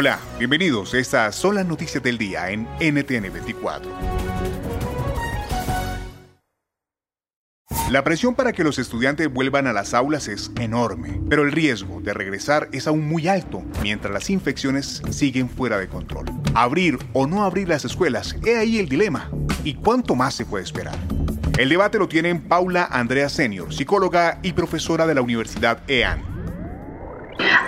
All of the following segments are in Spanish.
Hola, bienvenidos. Estas son las noticias del día en NTN 24. La presión para que los estudiantes vuelvan a las aulas es enorme, pero el riesgo de regresar es aún muy alto mientras las infecciones siguen fuera de control. Abrir o no abrir las escuelas, he ahí el dilema. ¿Y cuánto más se puede esperar? El debate lo tienen Paula Andrea Senior, psicóloga y profesora de la Universidad EAN.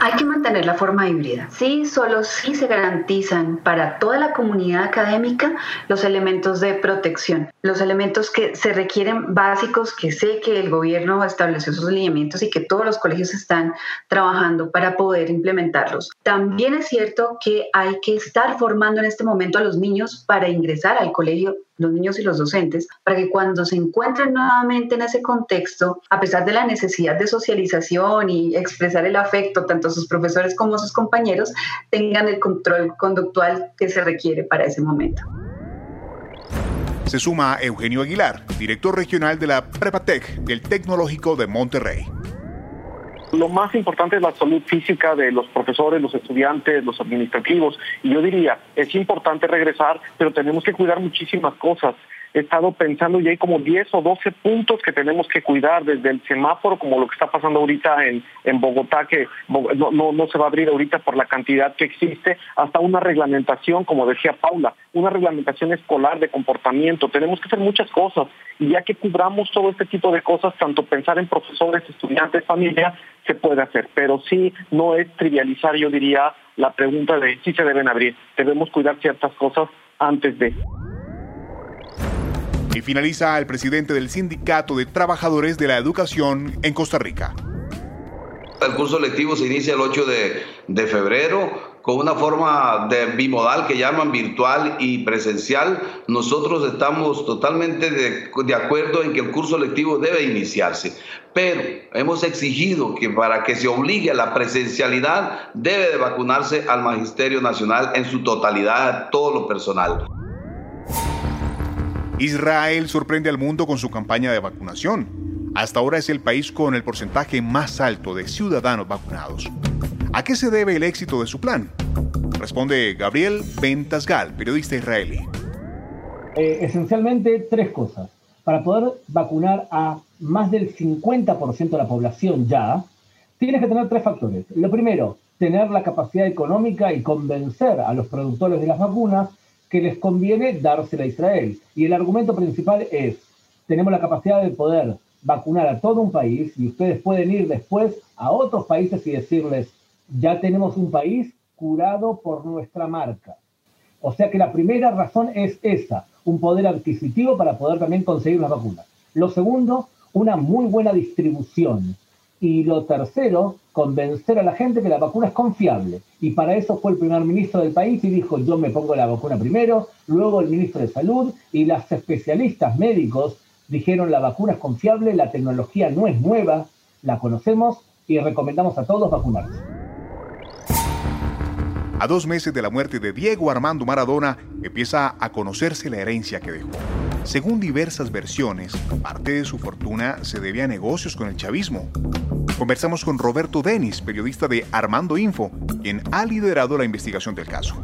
Hay que mantener la forma híbrida. Sí, solo si se garantizan para toda la comunidad académica los elementos de protección, los elementos que se requieren básicos, que sé que el gobierno estableció sus lineamientos y que todos los colegios están trabajando para poder implementarlos. También es cierto que hay que estar formando en este momento a los niños para ingresar al colegio los niños y los docentes, para que cuando se encuentren nuevamente en ese contexto, a pesar de la necesidad de socialización y expresar el afecto, tanto sus profesores como sus compañeros, tengan el control conductual que se requiere para ese momento. Se suma Eugenio Aguilar, director regional de la Prepatec del Tecnológico de Monterrey. Lo más importante es la salud física de los profesores, los estudiantes, los administrativos. Y yo diría, es importante regresar, pero tenemos que cuidar muchísimas cosas he estado pensando y hay como 10 o 12 puntos que tenemos que cuidar, desde el semáforo, como lo que está pasando ahorita en, en Bogotá, que no, no, se va a abrir ahorita por la cantidad que existe, hasta una reglamentación, como decía Paula, una reglamentación escolar de comportamiento. Tenemos que hacer muchas cosas y ya que cubramos todo este tipo de cosas, tanto pensar en profesores, estudiantes, familia, se puede hacer. Pero sí, no es trivializar, yo diría, la pregunta de si se deben abrir. Debemos cuidar ciertas cosas antes de. Y finaliza el presidente del Sindicato de Trabajadores de la Educación en Costa Rica. El curso lectivo se inicia el 8 de, febrero con una forma de bimodal que llaman virtual y presencial. Nosotros estamos totalmente de, de, acuerdo en que el curso lectivo debe iniciarse, pero hemos exigido que para que se obligue a la presencialidad debe de vacunarse al Magisterio Nacional en su totalidad, todo lo personal. Israel sorprende al mundo con su campaña de vacunación. Hasta ahora es el país con el porcentaje más alto de ciudadanos vacunados. ¿A qué se debe el éxito de su plan? Responde Gabriel Ventasgal, periodista israelí. Eh, esencialmente tres cosas. Para poder vacunar a más del 50% de la población ya, tienes que tener tres factores. Lo primero, tener la capacidad económica y convencer a los productores de las vacunas que les conviene dársela a Israel. Y el argumento principal es, tenemos la capacidad de poder vacunar a todo un país y ustedes pueden ir después a otros países y decirles, ya tenemos un país curado por nuestra marca. O sea que la primera razón es esa, un poder adquisitivo para poder también conseguir las vacunas. Lo segundo, una muy buena distribución. Y lo tercero, convencer a la gente que la vacuna es confiable. Y para eso fue el primer ministro del país y dijo, yo me pongo la vacuna primero, luego el ministro de Salud y las especialistas médicos dijeron, la vacuna es confiable, la tecnología no es nueva, la conocemos y recomendamos a todos vacunarse. A dos meses de la muerte de Diego Armando Maradona, empieza a conocerse la herencia que dejó. Según diversas versiones, parte de su fortuna se debe a negocios con el chavismo. Conversamos con Roberto Denis, periodista de Armando Info, quien ha liderado la investigación del caso.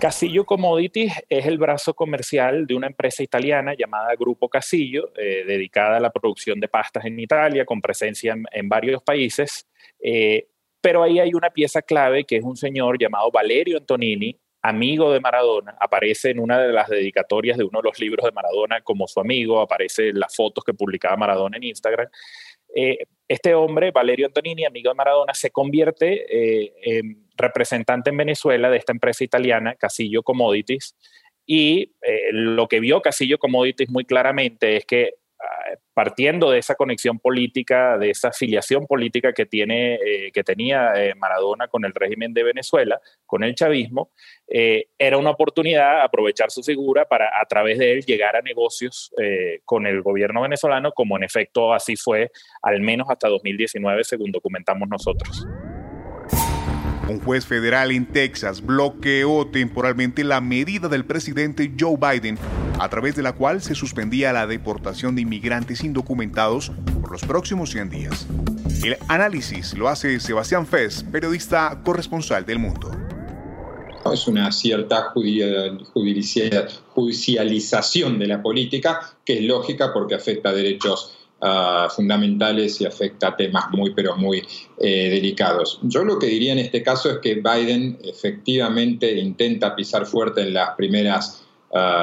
Casillo Commodities es el brazo comercial de una empresa italiana llamada Grupo Casillo, eh, dedicada a la producción de pastas en Italia, con presencia en, varios países. Eh, pero ahí hay una pieza clave que es un señor llamado Valerio Antonini, amigo de Maradona, aparece en una de las dedicatorias de uno de los libros de Maradona como su amigo, aparece en las fotos que publicaba Maradona en Instagram. Eh, este hombre, Valerio Antonini, amigo de Maradona, se convierte eh, en representante en Venezuela de esta empresa italiana, Casillo Commodities, y eh, lo que vio Casillo Commodities muy claramente es que ah, partiendo de esa conexión política, de esa afiliación política que, tiene, eh, que tenía eh, Maradona con el régimen de Venezuela, con el chavismo, eh, era una oportunidad aprovechar su figura para a través de él llegar a negocios con el gobierno venezolano, como en efecto así fue, al menos hasta 2019, según documentamos nosotros. Un juez federal en Texas bloqueó temporalmente la medida del presidente Joe Biden, a través de la cual se suspendía la deportación de inmigrantes indocumentados por los próximos 100 días. El análisis lo hace Sebastián Fez, periodista corresponsal del mundo. Es una cierta judicialización de la política que es lógica porque afecta a derechos Ah, fundamentales y afecta temas muy, pero muy eh, delicados. Yo lo que diría en este caso es que Biden efectivamente intenta pisar fuerte en las primeras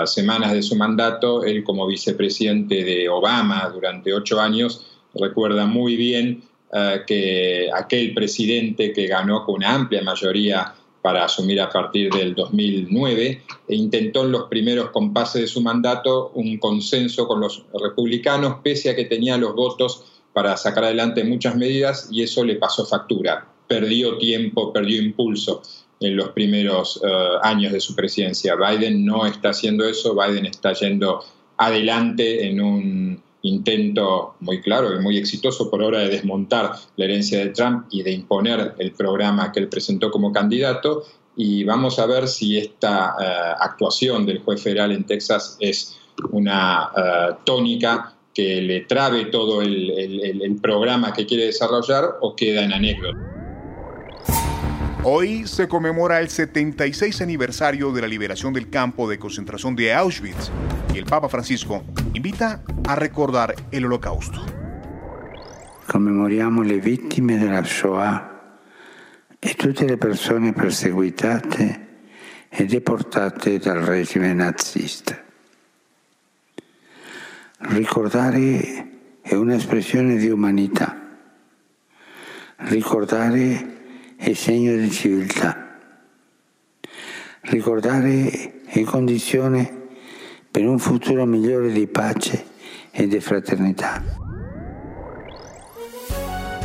semanas de su mandato. Él como vicepresidente de Obama durante ocho años recuerda muy bien ah, que aquel presidente que ganó con una amplia mayoría para asumir a partir del 2009 e intentó en los primeros compases de su mandato un consenso con los republicanos, pese a que tenía los votos para sacar adelante muchas medidas y eso le pasó factura. Perdió tiempo, perdió impulso en los primeros eh, años de su presidencia. Biden no está haciendo eso, Biden está yendo adelante en un intento muy claro y muy exitoso por hora de desmontar la herencia de Trump y de imponer el programa que él presentó como candidato. Y vamos a ver si esta eh, actuación del juez federal en Texas es una eh, tónica que le trabe todo el, el programa que quiere desarrollar o queda en anécdota. Hoy se conmemora el 76 aniversario de la liberación del campo de concentración de Auschwitz y el Papa Francisco invita a recordar el holocausto. Commemoriamo le vittime della Shoah e tutte le persone perseguitate e deportate dal regime nazista. Ricordare è un'espressione di umanità. Ricordare è segno di civiltà. Ricordare è condizione per un futuro migliore di pace e di fraternità.